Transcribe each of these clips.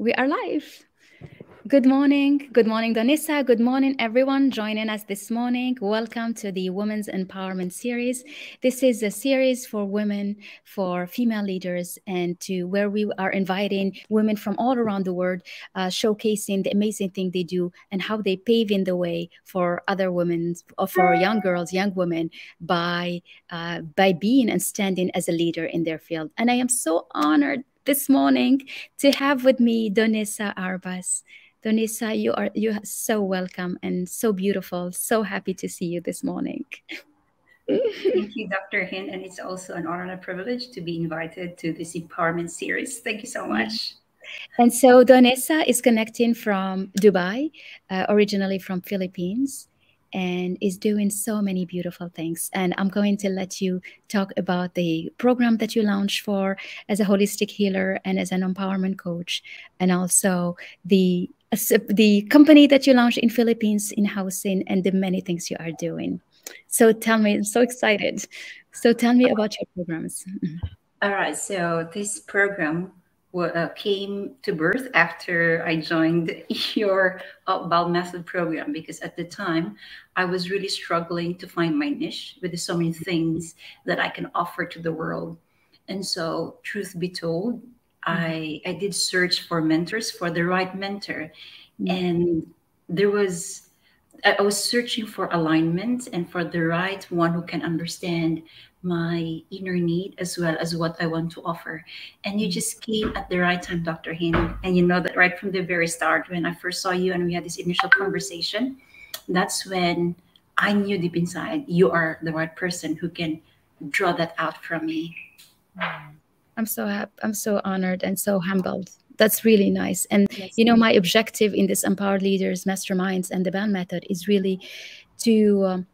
We are live. Good morning. Good morning, Donessa. Good morning, everyone joining us this morning. Welcome to the Women's Empowerment Series. This is a series for women, for female leaders, and to where we are inviting women from all around the world, uh, showcasing the amazing thing they do and how they pave in the way for other women, or for young girls, young women, by uh, by being and standing as a leader in their field. And I am so honored this morning to have with me Donessa Arbas. Donessa, you are you are so welcome and so beautiful. So happy to see you this morning. Thank you, Dr. Hynd, and it's also an honor and a privilege to be invited to this empowerment series. Thank you so much. And so Donessa is connecting from Dubai, uh, originally from Philippines, and is doing so many beautiful things. And I'm going to let you talk about the program that you launched for as a holistic healer and as an empowerment coach, and also the the company that you launched in Philippines in housing and the many things you are doing. So tell me, I'm so excited. So tell me about your programs. Mm-hmm. All right. So this program uh, came to birth after I joined your Outbound Method program because at the time I was really struggling to find my niche with so many things that I can offer to the world. And so, truth be told, I I did search for mentors for the right mentor, mm-hmm. and there was I was searching for alignment and for the right one who can understand my inner need as well as what I want to offer. And you just came at the right time, Dr. Hynd. And you know that right from the very start, when I first saw you and we had this initial conversation, that's when I knew deep inside you are the right person who can draw that out from me. I'm so happy. I'm so honored and so humbled. That's really nice. And yes. you know, my objective in this empowered leaders masterminds and the BAL method is really to um,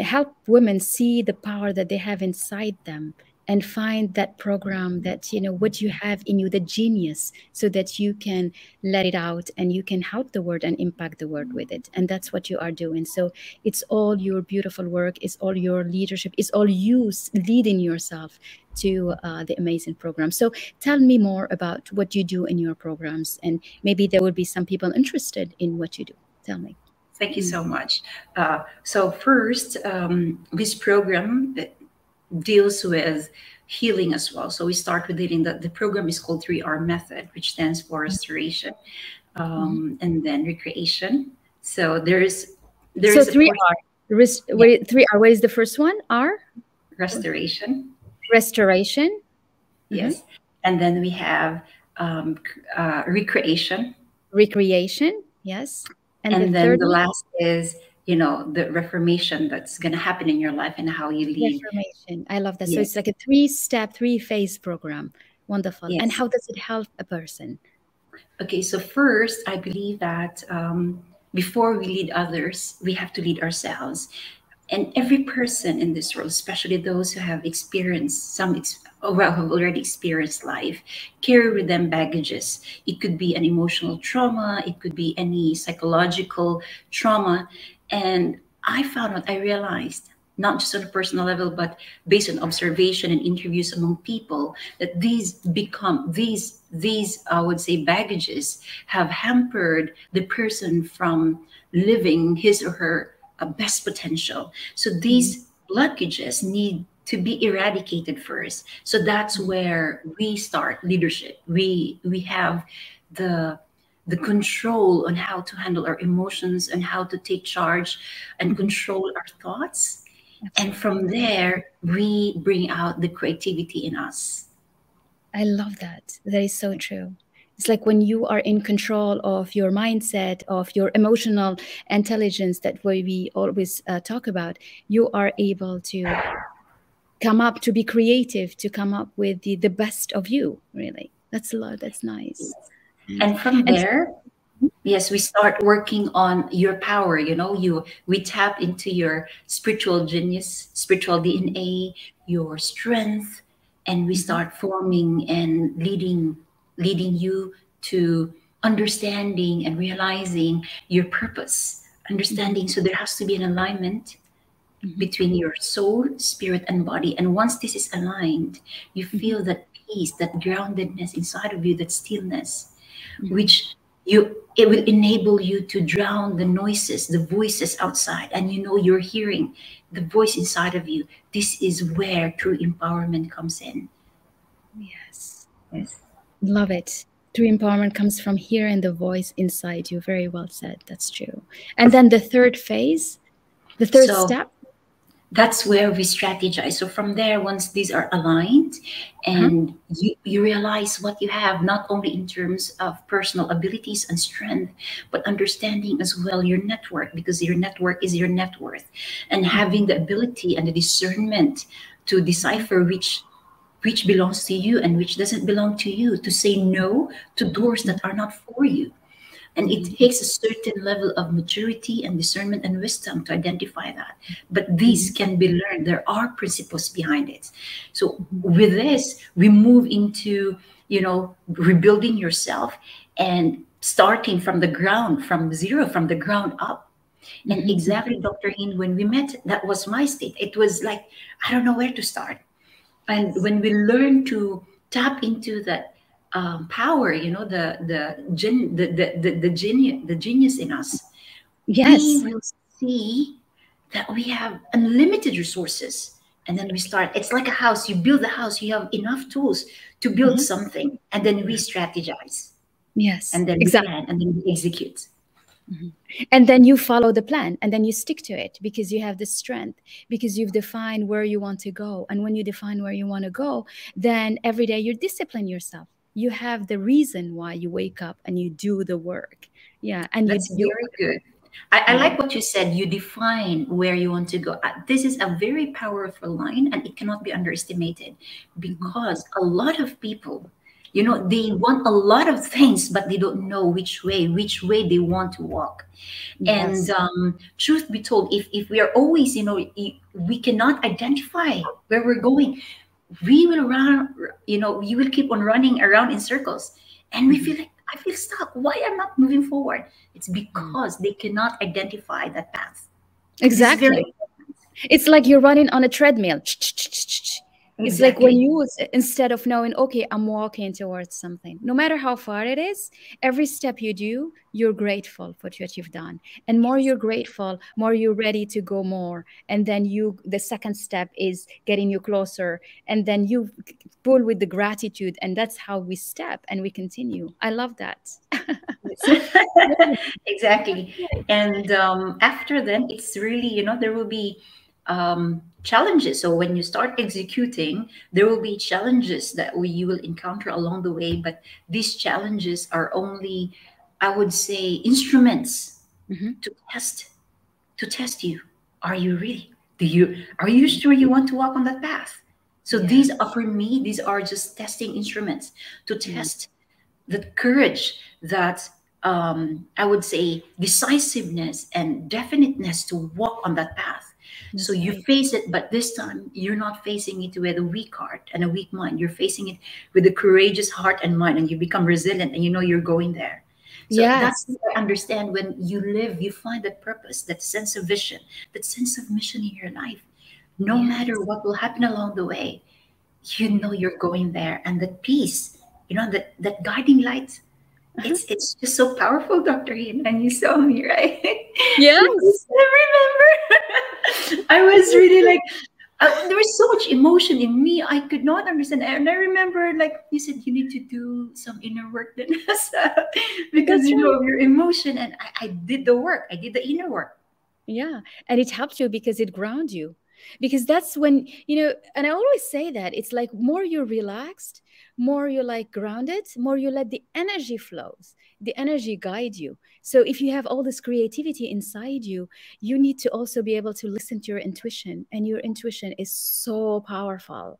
help women see the power that they have inside them and find that program that you know what you have in you the genius so that you can let it out and you can help the world and impact the world with it. And that's what you are doing. So it's all your beautiful work. It's all your leadership. It's all you leading yourself to uh, the amazing program. So tell me more about what you do in your programs. And maybe there will be some people interested in what you do. Tell me Thank you so much. Uh, so first, um, this program deals with healing as well. So we start with healing. The, the program is called 3R method, which stands for restoration um, and then recreation. So there's there's so 3R. Res- yeah. wait, 3R. What is the first one? R? Restoration. Restoration. Yes. Mm-hmm. And then we have um, uh, recreation. Recreation. Yes. And, and the then the last is you know the reformation that's going to happen in your life and how you lead. Reformation. I love that. Yes. so it's like a three step three phase program. Wonderful. Yes. and how does it help a person? Okay so first i believe that um, before we lead others we have to lead ourselves. And every person in this world especially those who have experienced some ex- well have already experienced life carry with them baggages. It could be an emotional trauma it could be any psychological trauma. And I found out, I realized, not just on a personal level, but based on observation and interviews among people, that these become these these I would say baggages have hampered the person from living his or her uh, best potential. So these blockages need to be eradicated first. So that's where we start leadership. We we have the the control on how to handle our emotions and how to take charge and mm-hmm. control our thoughts. And from there, we bring out the creativity in us. I love that. That is so true. It's like when you are in control of your mindset, of your emotional intelligence that we always uh, talk about, you are able to come up to be creative, to come up with the, the best of you, really. That's a lot. That's nice. Mm. and from there yes we start working on your power you know you we tap into your spiritual genius spiritual dna your strength and we mm-hmm. start forming and leading leading you to understanding and realizing your purpose understanding so there has to be an alignment mm-hmm. between your soul spirit and body and once this is aligned you feel that peace, that groundedness inside of you, that stillness, mm-hmm. which you it will enable you to drown the noises, the voices outside, and you know you're hearing the voice inside of you. This is where true empowerment comes in. Yes. Yes. Love it. True empowerment comes from hearing the voice inside you. Very well said. That's true. And then the third phase, the third so, step that's where we strategize. So from there, once these are aligned and mm-hmm. you, you realize what you have, not only in terms of personal abilities and strength, but understanding as well your network, because your network is your net worth. And mm-hmm. having the ability and the discernment to decipher which which belongs to you and which doesn't belong to you, to say no to doors that are not for you. And it mm-hmm. takes a certain level of maturity and discernment and wisdom to identify that. But these mm-hmm. can be learned. There are principles behind it. So with this, we move into, you know, rebuilding yourself and starting from the ground, from zero, from the ground up. And mm-hmm. exactly, Dr. Hynd, when we met, that was my state. It was like, I don't know where to start. And when we learn to tap into that um, power you know the the gen the the, the, the genius the genius in us yes we will see that we have unlimited resources and then we start it's like a house you build a house you have enough tools to build mm-hmm. something and then we strategize yes and then exactly. plan and then we execute Mm-hmm. And then you follow the plan and then you stick to it because you have the strength, because you've defined where you want to go. And when you define where you want to go, then every day you discipline yourself you have the reason why you wake up and you do the work. Yeah and that's very good. I, I, like what you said. You define where you want to go. Uh, this is a very powerful line and it cannot be underestimated because a lot of people you know they want a lot of things but they don't know which way which way they want to walk. Yes. and um, truth be told if, if we are always you know we cannot identify where we're going we will run you know you will keep on running around in circles. And we mm-hmm. feel like i feel stuck. Why i'm not moving forward? It's because they cannot identify that path. Exactly. it's like you're running on a treadmill Exactly. It's like when you, instead of knowing, okay, I'm walking towards something, no matter how far it is, every step you do, you're grateful for what you've done. And more you're grateful, more you're ready to go more. And then you, the second step is getting you closer. And then you pull with the gratitude. And that's how we step and we continue. I love that. exactly. And um, after then, it's really, you know, there will be, um, challenges. So when you start executing, there will be challenges that we, you will encounter along the way. But these challenges are only, I would say, instruments mm-hmm. to test to test you. Are you really? Do you are you sure you want to walk on that path? So yes. these are for me, these are just testing instruments to mm-hmm. test mm-hmm. the courage that um, I would say decisiveness and definiteness to walk on that path. That's so you right. face it, but this time you're not facing it with a weak heart and a weak mind. You're facing it with a courageous heart and mind, and you become resilient and you know you're going there. So yes. that's what I understand when you live, you find that purpose, that sense of vision, that sense of mission in your life. No yes. matter what will happen along the way, you know you're going there. And that peace, you know, that that guiding light it's it's just so powerful, Dr. Hynd, and you saw me, right? Yes. I remember. I was really like uh, there was so much emotion in me. I could not understand. And I remember, like you said, you need to do some inner work then, because That's you know your emotion. And I, I did the work. I did the inner work. Yeah, and it helps you because it grounds you. Because that's when you know. And I always say that it's like more you're relaxed, more you're like grounded, more you let the energy flows, the energy guide you. So if you have all this creativity inside you, you need to also be able to listen to your intuition. And your intuition is so powerful.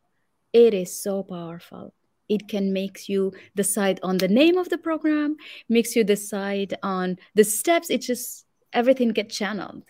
It is so powerful. It can make you decide on the name of the program, makes you decide on the steps. It just everything get channeled.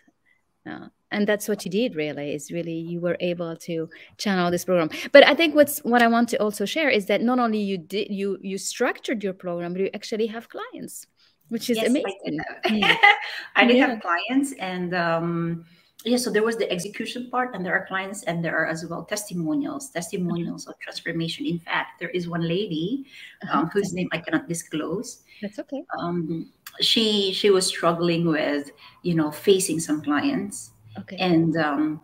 Uh, and that's what you did really is really you were able to channel this program but i think what's what i want to also share is that not only you did you you structured your program but you actually have clients which is yes, amazing i did, I did yeah. have clients and um yeah, so there was the execution part, and there are clients, and there are as well testimonials, testimonials mm-hmm. of transformation. In fact, there is one lady uh-huh. um, whose name I cannot disclose. That's okay. Um, she she was struggling with you know facing some clients, okay. and um,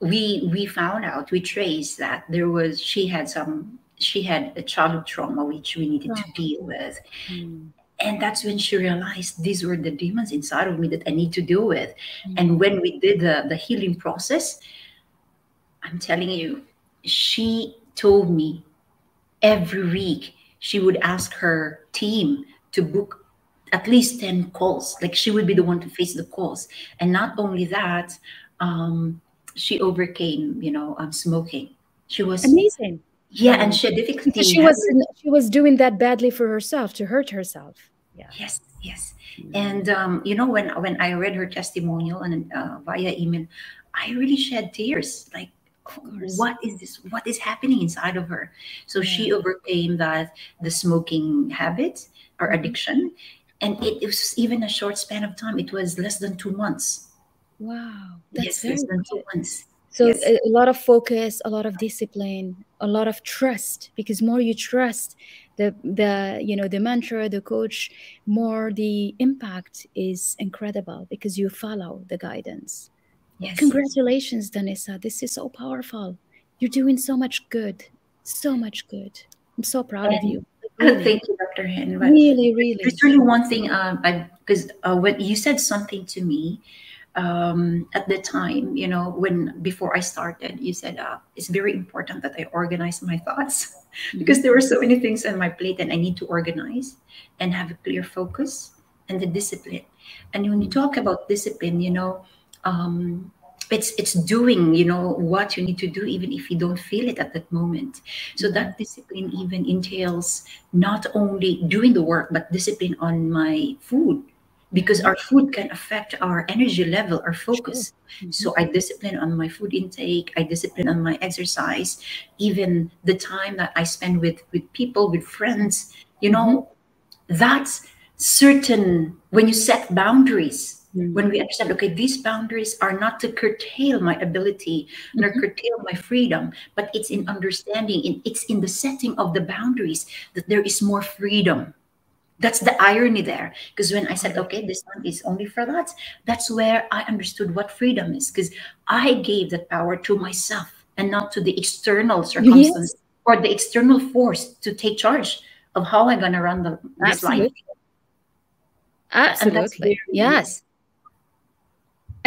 we we found out we traced that there was she had some she had a childhood trauma which we needed to deal with. Mm and that's when she realized these were the demons inside of me that I need to deal with. Mm-hmm. And when we did the, the healing process, I'm telling you, she told me every week she would ask her team to book at least 10 calls. Like she would be the one to face the calls. And not only that, um, she overcame, you know, um, smoking. She was amazing. Yeah, and she had difficulty. She was she was doing that badly for herself to hurt herself. Yeah. Yes, yes. And um, you know, when when I read her testimonial and uh, via email, I really shed tears. Like, what is this? What is happening inside of her? So yeah. she overcame that the smoking habit or mm-hmm. addiction, and it, it, was even a short span of time. It was less than two months. Wow, that's yes, less than two months. So yes. a, lot of focus, a lot of discipline, a lot of trust. Because more you trust the the you know the mentor, the coach, more the impact is incredible because you follow the guidance. Yes. Congratulations, Donessa. This is so powerful. You're doing so much good. So much good. I'm so proud and, of you. Really. Thank you, Dr. Hynd. Really, really. There's really one thing, um, because uh, when you said something to me, um, at the time, you know, when before I started, you said uh, it's very important that I organize my thoughts because there were so many things on my plate and I need to organize and have a clear focus and the discipline. And when you talk about discipline, you know, um, it's it's doing you know what you need to do even if you don't feel it at that moment so that discipline even entails not only doing the work but discipline on my food because our food can affect our energy level, our focus. Sure. Mm-hmm. So I discipline on my food intake, I discipline on my exercise, even the time that I spend with with people, with friends. You know, mm-hmm. that's certain when you set boundaries. Mm-hmm. When we understand, okay, these boundaries are not to curtail my ability nor mm-hmm. curtail my freedom, but it's in understanding, in, it's in the setting of the boundaries that there is more freedom that's the irony there because when i said okay this one is only for that that's where i understood what freedom is because i gave that power to myself and not to the external circumstance yes. or the external force to take charge of how i'm going to run the this absolutely. life absolutely yes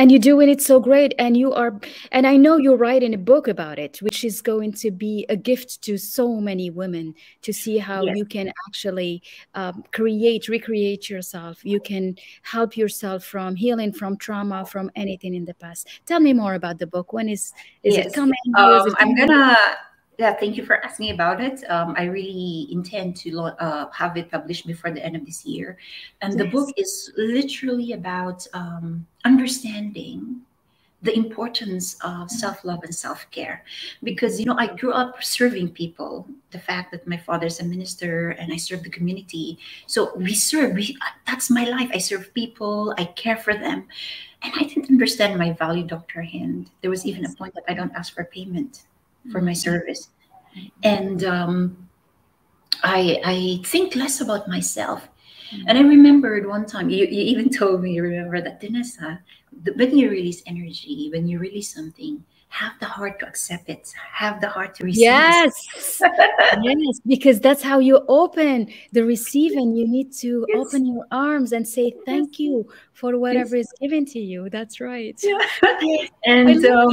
and you're doing it so great and you are and i know you're writing a book about it which is going to be a gift to so many women to see how yes. you can actually um, create recreate yourself. You can help yourself from healing from trauma from anything in the past. Tell me more about the book. When is is yes. it coming um, it i'm gonna yeah, thank you for asking about it. Um, I really intend to uh, have it published before the end of this year. And yes. the book is literally about um, understanding the importance of self-love and self-care. Because you know i grew up serving people the fact that my father's a minister and i serve the community. So we serve we, that's my life. I serve people i care for them. And i didn't understand my value dr Hynd there was even a point that i don't ask for payment for my mm-hmm. service and um, I, I think less about myself mm-hmm. and i remembered one time you, you even told me you remember that Donessa, when you release energy when you release something have the heart to accept it have the heart to receive yes. Yes because that's how you open the receiving you need to yes. open your arms and say thank yes. you for whatever yes. is given to you. That's right. Yeah. and um,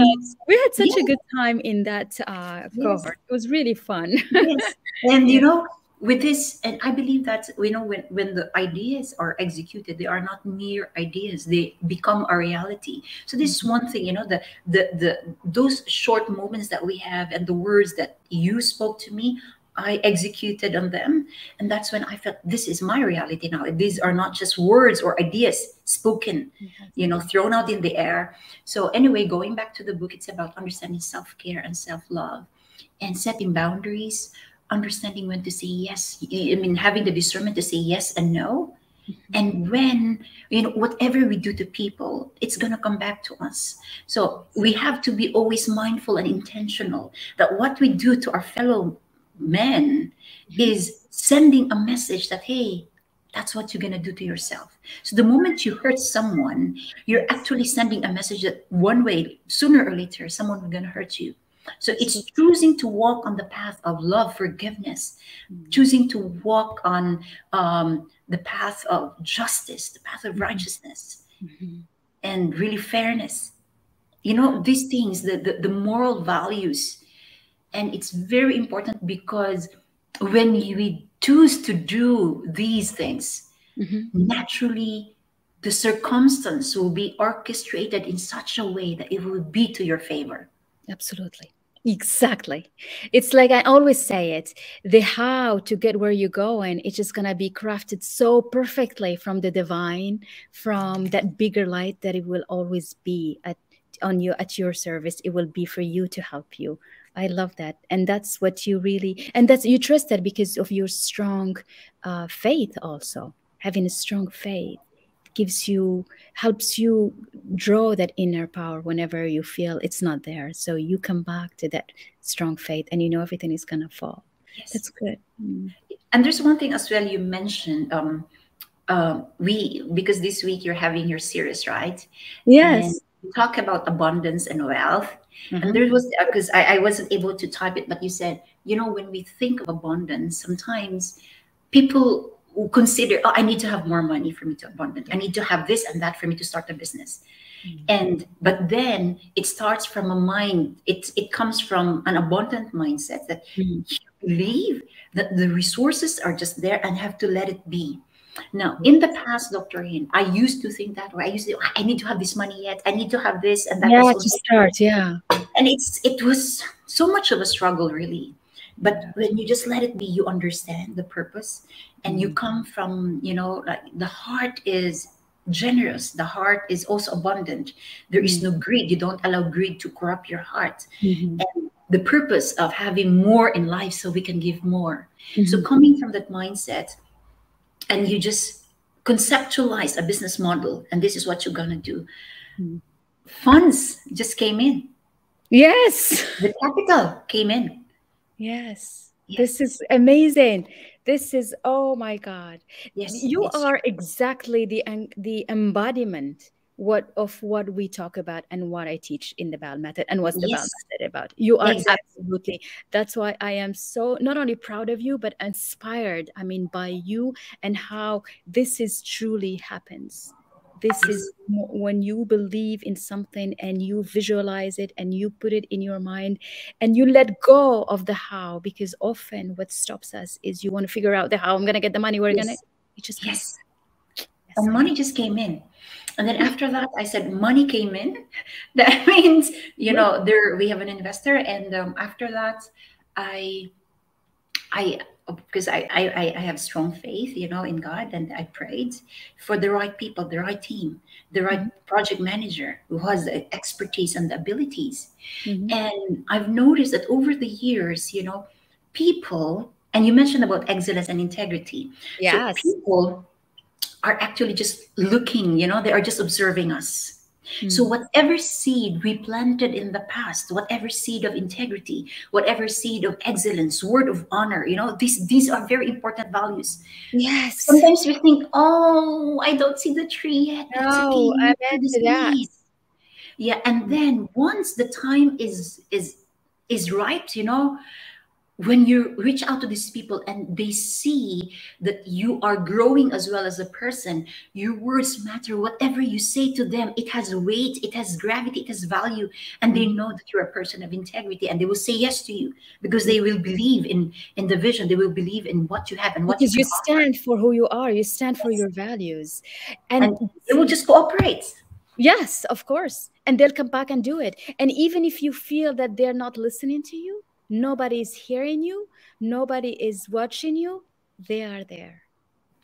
we had such a good time in that uh, cohort. It was really fun. And you know with this and i believe that you know when when the ideas are executed they are not mere ideas they become a reality so this is one thing you know the the the those short moments that we have and the words that you spoke to me I executed on them. And that's when I felt this is my reality now. These are not just words or ideas spoken, you know, thrown out in the air. So, anyway, going back to the book, it's about understanding self care and self love and setting boundaries, understanding when to say yes. I mean, having the discernment to say yes and no. Mm-hmm. And when, you know, whatever we do to people, it's going to come back to us. So we have to be always mindful and intentional that what we do to our fellow men mm-hmm. is sending a message that, hey, that's what you're going to do to yourself. So the moment you hurt someone, you're actually sending a message that one way, sooner or later, someone is going to hurt you. So it's choosing to walk on the path of love, forgiveness, mm-hmm. choosing to walk on um, the path of justice, the path of mm-hmm. righteousness, mm-hmm. and really fairness. You know, these things, the, the, the moral values. And it's very important because when we choose to do these things, mm-hmm. naturally the circumstance will be orchestrated in such a way that it will be to your favor. Absolutely. Exactly. It's like I always say it the how to get where you're going, it's just going to be crafted so perfectly from the divine, from that bigger light that it will always be at on you at your service. It will be for you to help you. I love that. And that's what you really, and that's you trust that because of your strong uh, faith, also having a strong faith gives you helps you draw that inner power whenever you feel it's not there so you come back to that strong faith and you know everything is gonna fall yes. that's good mm. and there's one thing as well you mentioned um uh, we because this week you're having your series right yes talk about abundance and wealth mm-hmm. and there was because I, I wasn't able to type it but you said you know when we think of abundance sometimes people consider oh i need to have more money for me to abundant i need to have this and that for me to start a business mm-hmm. and but then it starts from a mind it it comes from an abundant mindset that mm-hmm. you believe that the resources are just there and have to let it be now, in the past, Dr. Hynd, I used to think that way. I used to, I need to have this money yet. I need to have this and that. Yeah, to start, yeah. And it's it was so much of a struggle, really. But when you just let it be, you understand the purpose, and you mm. come from you know like the heart is generous. The heart is also abundant. There is no mm. greed. You don't allow greed to corrupt your heart. Mm-hmm. and the purpose of having more in life so we can give more. Mm-hmm. so coming from that mindset and you just conceptualize a business model and this is what you're going to do. Mm-hmm. funds just came in. Yes. The capital came in yes. yes. this is amazing this is oh my god yes you are exactly the the embodiment what of what we talk about and what I teach in the BAL method and what's the yes. Method about. You are exactly. absolutely. That's why I am so not only proud of you but inspired. I mean by you and how this is truly happens this is when you believe in something and you visualize it and you put it in your mind and you let go of the how because often what stops us is you want to figure out the how i'm going to get the money we're yes. going to it just yes. yes. And money just came in. And then after that i said money came in. That means you know there we have an investor and um, after that i i because I, I I have strong faith, you know, in God, and I prayed for the right people, the right team, the right mm-hmm. project manager who has the expertise and the abilities. Mm-hmm. And I've noticed that over the years, you know, people, and you mentioned about excellence and integrity. Yes. So people are actually just looking, you know, they are just observing us Mm. So, whatever seed we planted in the past, whatever seed of integrity, whatever seed of excellence, word of honor, you know, these these are very important values. Yes. Sometimes we think, oh, I don't see the tree yet. No, I meant that. Yeah, and then once the time is is is right, you know, when you reach out to these people and they see that you are growing as well as a person your words matter. Whatever you say to them it has weight it has gravity it has value and they mm. know that you're a person of integrity and they will say yes to you because they will believe in in the vision. They will believe in what you have and what because you, you stand offer. for who you are. You stand for your values. And, and they will just cooperate. Yes of course. And they'll come back and do it. And even if you feel that they're not listening to you nobody is hearing you nobody is watching you they are there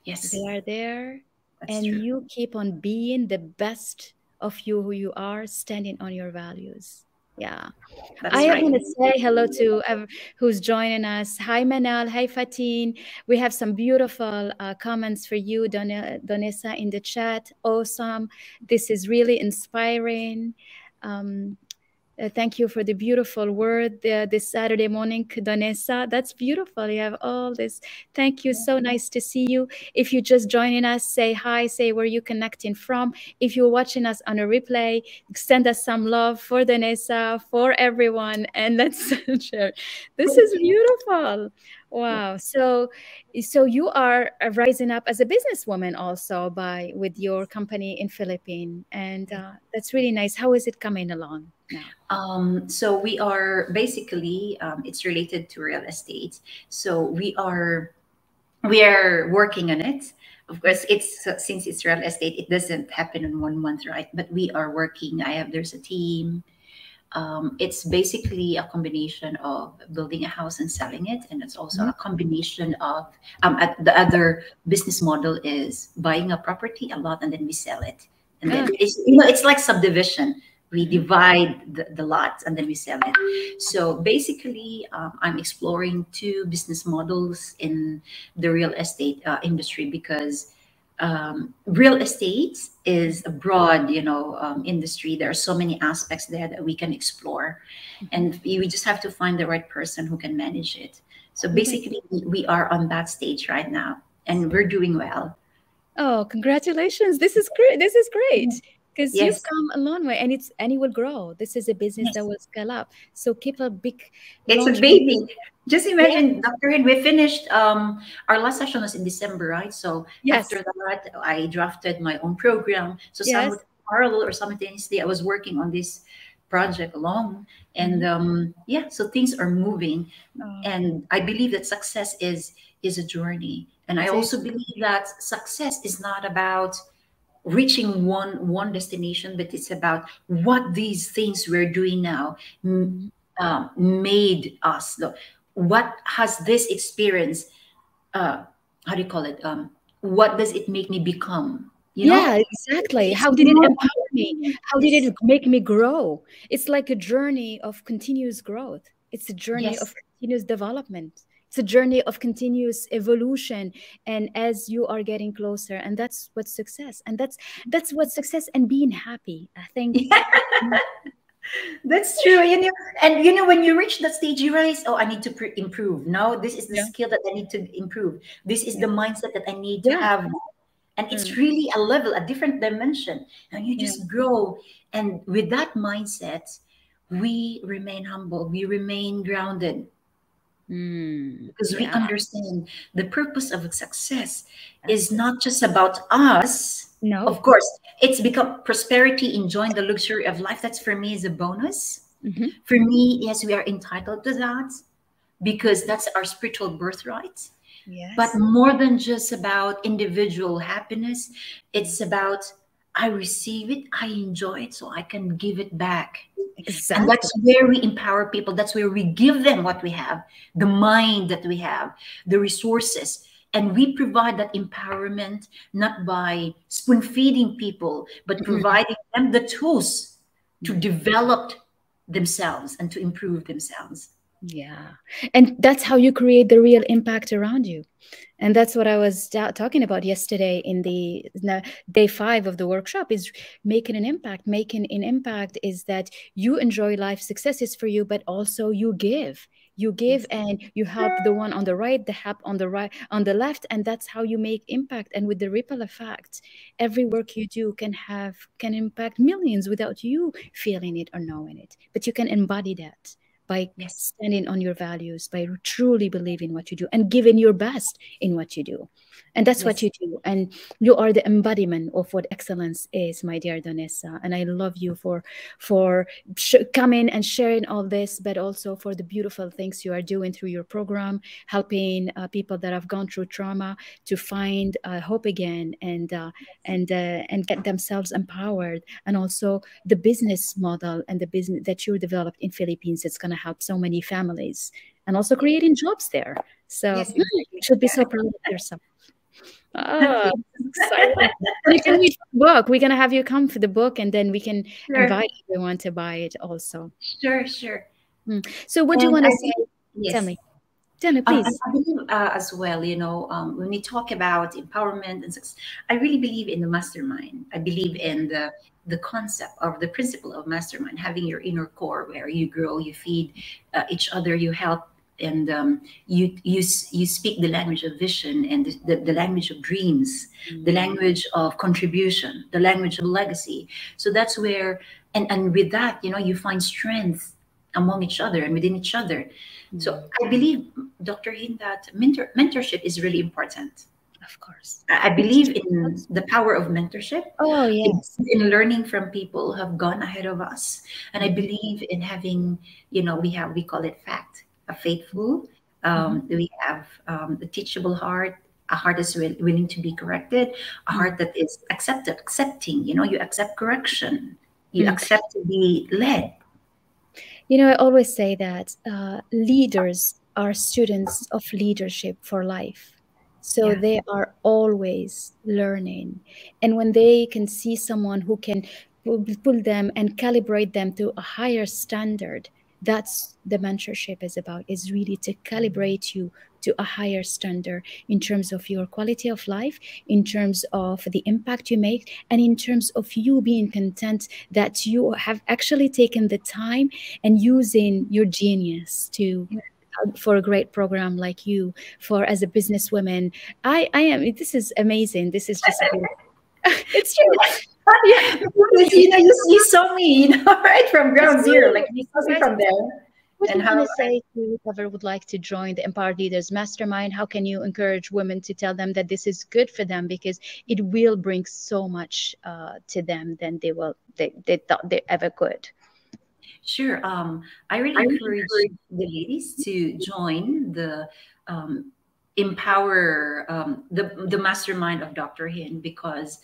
yes they are there That's and true. you keep on being the best of you who you are standing on your values Yeah. That's I right. want to say hello to uh, who's joining us. Hi, Manal. Hi, Fatin. We have some beautiful uh, comments for you, Don- Donessa, in the chat. Awesome. This is really inspiring. Um, uh, thank you for the beautiful word uh, this Saturday morning, Donessa. That's beautiful. You have all this. Thank you. So nice to see you. If you're just joining us, say hi, say where you're connecting from. If you're watching us on a replay, send us some love for Donessa, for everyone, and let's share. This is beautiful. Wow. So, so you are rising up as a businesswoman also by with your company in Philippines, and uh, that's really nice. How is it coming along Um, so we are basically um, it's related to real estate. So we are we are working on it. Of course, it's since it's real estate, it doesn't happen in one month, right? But we are working. I have there's a team um, it's basically a combination of building a house and selling it and it's also mm-hmm. a combination of um, the other business model is buying a property a lot and then we sell it and then it's you know it's like subdivision we divide the, the lots and then we sell it so basically um, i'm exploring two business models in the real estate uh, industry because um, real estate is a broad, you know, um, industry. There are so many aspects there that we can explore, and we just have to find the right person who can manage it. So basically, we are on that stage right now, and we're doing well. Oh, congratulations! This is great. This is great because yes. you've come a long way, and it's and it will grow. This is a business yes. that will scale up. So keep a big. It's a baby. Just imagine, yeah. Dr. We finished um, our last session was in December, right? So yes. after that, I drafted my own program. So yes. parallel or simultaneously, I was working on this project along. And mm-hmm. um, yeah, so things are moving. Oh. And I believe that success is is a journey. And I also believe that success is not about reaching one one destination, but it's about what these things we're doing now um, made us. What has this experience uh how do you call it? Um what does it make me become? You know? yeah exactly. How did it empower me? how did it make me grow? It's like a journey of continuous growth. It's a journey yes. of continuous development it's a journey of continuous evolution and as you are getting closer and that's what success and that's that's what success and being happy i think That's true. You know, and you know, when you reach that stage, you realize, oh, I need to improve. No, this is the yeah. skill that I need to improve. This is yeah. the mindset that I need to have. And it's mm. really a level, a different dimension. And you just grow. And with that mindset, we remain humble, we remain grounded. Mm. Because we understand the purpose of success is not just about us. No. Of course, it's become prosperity, enjoying the luxury of life. That's for me is a bonus. Mm-hmm. For me, yes, we are entitled to that because that's our spiritual birthright. Yes. But more than just about individual happiness, it's about I receive it, I enjoy it, so I can give it back. Exactly. And that's where we empower people. That's where we give them what we have, the mind that we have, the resources and we provide that empowerment not by spoon feeding people, but mm-hmm. providing them the tools to develop themselves and to improve themselves. Yeah. And that's how you create the real impact around you. And that's what I was talking about yesterday in the day five of the workshop is making an impact. Making an impact is that you enjoy life, successes for you, but also you give you give and you help the one on the right the help on the right on the left and that's how you make impact and with the ripple effect every work you do can have can impact millions without you feeling it or knowing it but you can embody that by yes. standing on your values by truly believing what you do and giving your best in what you do. And that's yes. what you do. And you are the embodiment of what excellence is my dear donessa and i love you for for coming and sharing all this but also for the beautiful things you are doing through your program helping uh, people that have gone through trauma to find uh, hope again and uh, and uh, and get themselves empowered. And also the business model and the business that you developed in philippines it's going to help so many families and also creating jobs there so yes, you should be so proud of yourself Oh, you can read the book. We're gonna have you come for the book, and then we can sure. invite everyone to buy it also. Sure, sure. Mm. So, what and do you want to say? Yes. Tell me. Tell me, please. Um, I believe uh, as well, you know, um, when we talk about empowerment and success, I really believe in the mastermind. I believe in the the concept of the principle of mastermind, having your inner core where you grow, you feed uh, each other, you help and um, you you you speak the language of vision and the, the, language of dreams mm-hmm. the language of contribution the language of legacy so that's where and and with that you know you find strength among each other and within each other. So i believe dr hynd that mentor, mentorship is really important of course i believe in the power of mentorship oh yes in learning from people who have gone ahead of us and i believe in having you know we have we call it fact a faithful. Um, mm-hmm. We have um, a teachable heart, a heart that's will, willing to be corrected, a mm-hmm. heart that is accepted, accepting. You know, you accept correction, you mm-hmm. accept to be led. You know, I always say that uh, leaders are students of leadership for life. So yeah. they are always learning. And when they can see someone who can pull them and calibrate them to a higher standard, that's the mentorship is about is really to calibrate you to a higher standard in terms of your quality of life in terms of the impact you make and in terms of you being content that you have actually taken the time and using your genius to uh, for a great program like you for as a businesswoman. I i am this is amazing. This is just it's true yeah, because you know, you, you saw me, you know, right from ground zero, like you saw me from there. What and how say to whoever would like to join the Empowered Leaders Mastermind? How can you encourage women to tell them that this is good for them because it will bring so much uh, to them than they will they, they thought they ever could? Sure. Um, I really I encourage the ladies to join the um, empower um, the the mastermind of Dr. Hynd because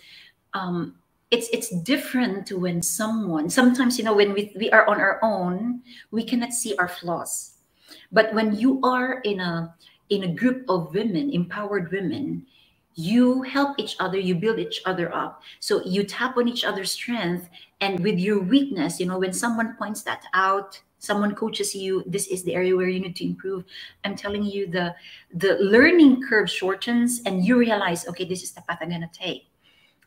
um, it's it's different to when someone sometimes you know when we, we are on our own we cannot see our flaws. But when you are in a in a group of women empowered women you help each other you build each other up. So you tap on each other's strength and with your weakness you know when someone points that out someone coaches you this is the area where you need to improve i'm telling you the the learning curve shortens and you realize okay this is the path i'm going to take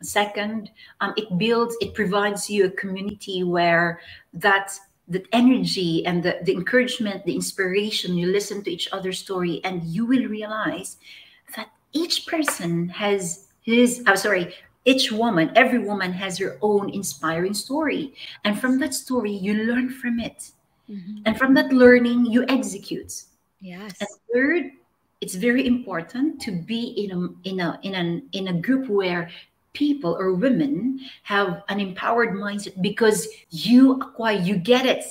Second, um, it builds, it provides you a community where that that energy and the, the encouragement, the inspiration, you listen to each other's story, and you will realize that each person has his, I'm sorry, each woman, every woman has her own inspiring story. And from that story, you learn from it. Mm-hmm. And from that learning, you execute. Yes. And third, it's very important to be in a in a in an in a group where people or women have an empowered mindset because you acquire, you get it.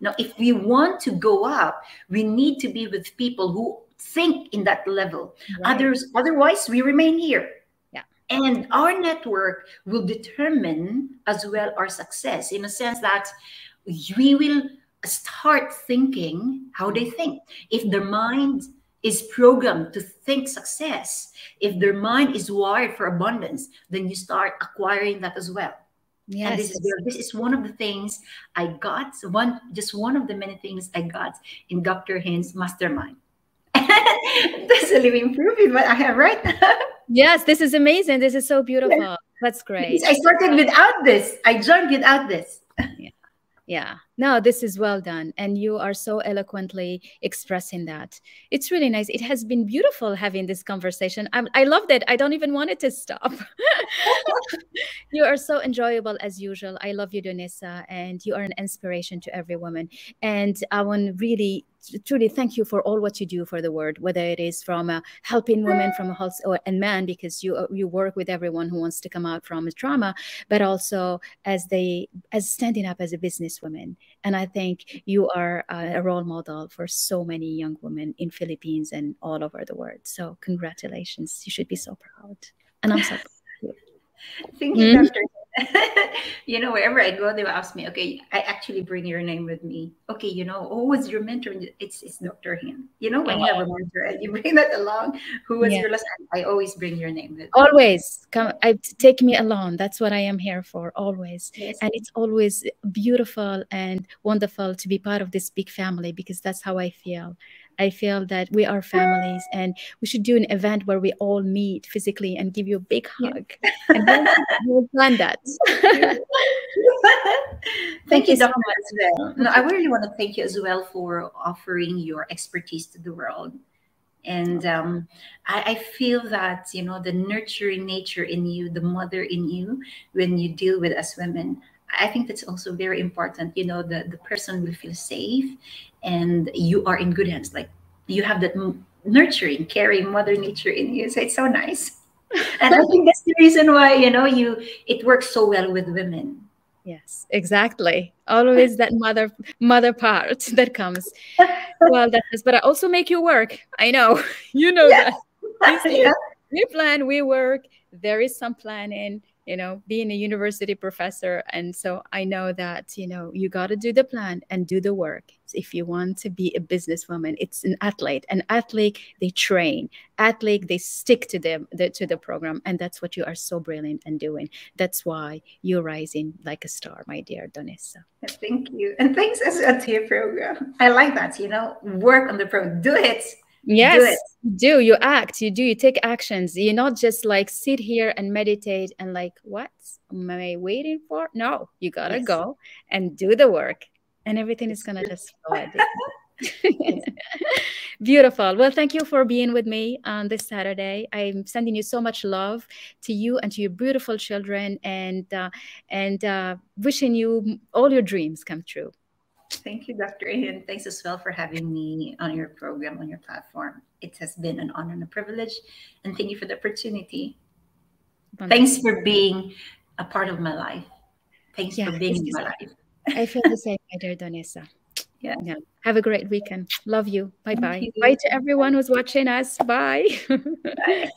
Now, if we want to go up, we need to be with people who think in that level. Right. Others, otherwise, we remain here. Yeah. And our network will determine as well our success in a sense that we will start thinking how they think. If their mind is programmed to think success, if their mind is wired for abundance, then you start acquiring that as well. Yes. And this is this is one of the things I got. One just one of the many things I got in Dr. Hynd's mastermind. That's a living proof in what I have, right? yes, this is amazing. This is so beautiful. That's great. I started without this. I joined without this. yeah yeah no this is well done and you are so eloquently expressing that. It's really nice. It has been beautiful having this conversation. I'm, i loved it. I don't even want it to stop. You are so enjoyable as usual. I love you Donessa and you are an inspiration to every woman. And i want really truly thank you for all what you do for the world, whether it is from uh, helping women from a house or and men, because you uh, you work with everyone who wants to come out from a trauma, but also as they as standing up as a businesswoman. And I think you are uh, a role model for so many young women in Philippines and all over the world. So congratulations! You should be so proud, and I'm so proud. Thank you, mm -hmm. Dr. you know, wherever I go, they will ask me, okay, I actually bring your name with me. Okay, you know, who was your mentor? It's it's Dr. Hynd. You know, when you have a mentor and you bring that along, who was yeah. your last? I always bring your name with me. Always. Come I take me along. That's what I am here for, always. Yes. And it's always beautiful and wonderful to be part of this big family because that's how I feel. I feel that we are families and we should do an event where we all meet physically and give you a big hug. Yeah. and then we'll plan that. thank, thank, you, so much. Well. No, I really want to thank you as well for offering your expertise to the world. And um, I, I feel that, you know, the nurturing nature in you, the mother in you, when you deal with us women, I think that's also very important. You know, the, the person will feel safe and you are in good hands. Like you have that nurturing, caring mother nature in you. So it's so nice. And I think that's the reason why, you know, you it works so well with women. Yes, exactly. Always that mother mother part that comes. Well, that is, but I also make you work. I know. You know yeah. that. yeah. We plan, we work. There is some planning you know being a university professor. And so i know that you know you got to do the plan and do the work. If you want to be a businesswoman it's an athlete. An athlete they train. Athlete they stick to the, to the program. And that's what you are so brilliant and doing. That's why you're rising like a star my dear donessa. Thank you. And thanks as a your program. I like that you know work on the program do it Yes, do, do, you act, you do, you take actions. You not just like sit here and meditate and like, what am I waiting for? No, you gotta yes. go and do the work, and everything is gonna just flow. Beautiful. Well, thank you for being with me on this Saturday. I'm sending you so much love to you and to your beautiful children, and uh, and uh, wishing you all your dreams come true. Thank you, Dr. Hynd. Thanks as well for having me on your program, on your platform. It has been an honor and a privilege. And thank you for the opportunity. Thanks for being a part of my life. Thanks yeah, for being in my life. I feel the same, my dear Donessa. Yeah. yeah. Have a great weekend. Love you. Bye bye. Bye to everyone who's watching us. Bye. bye.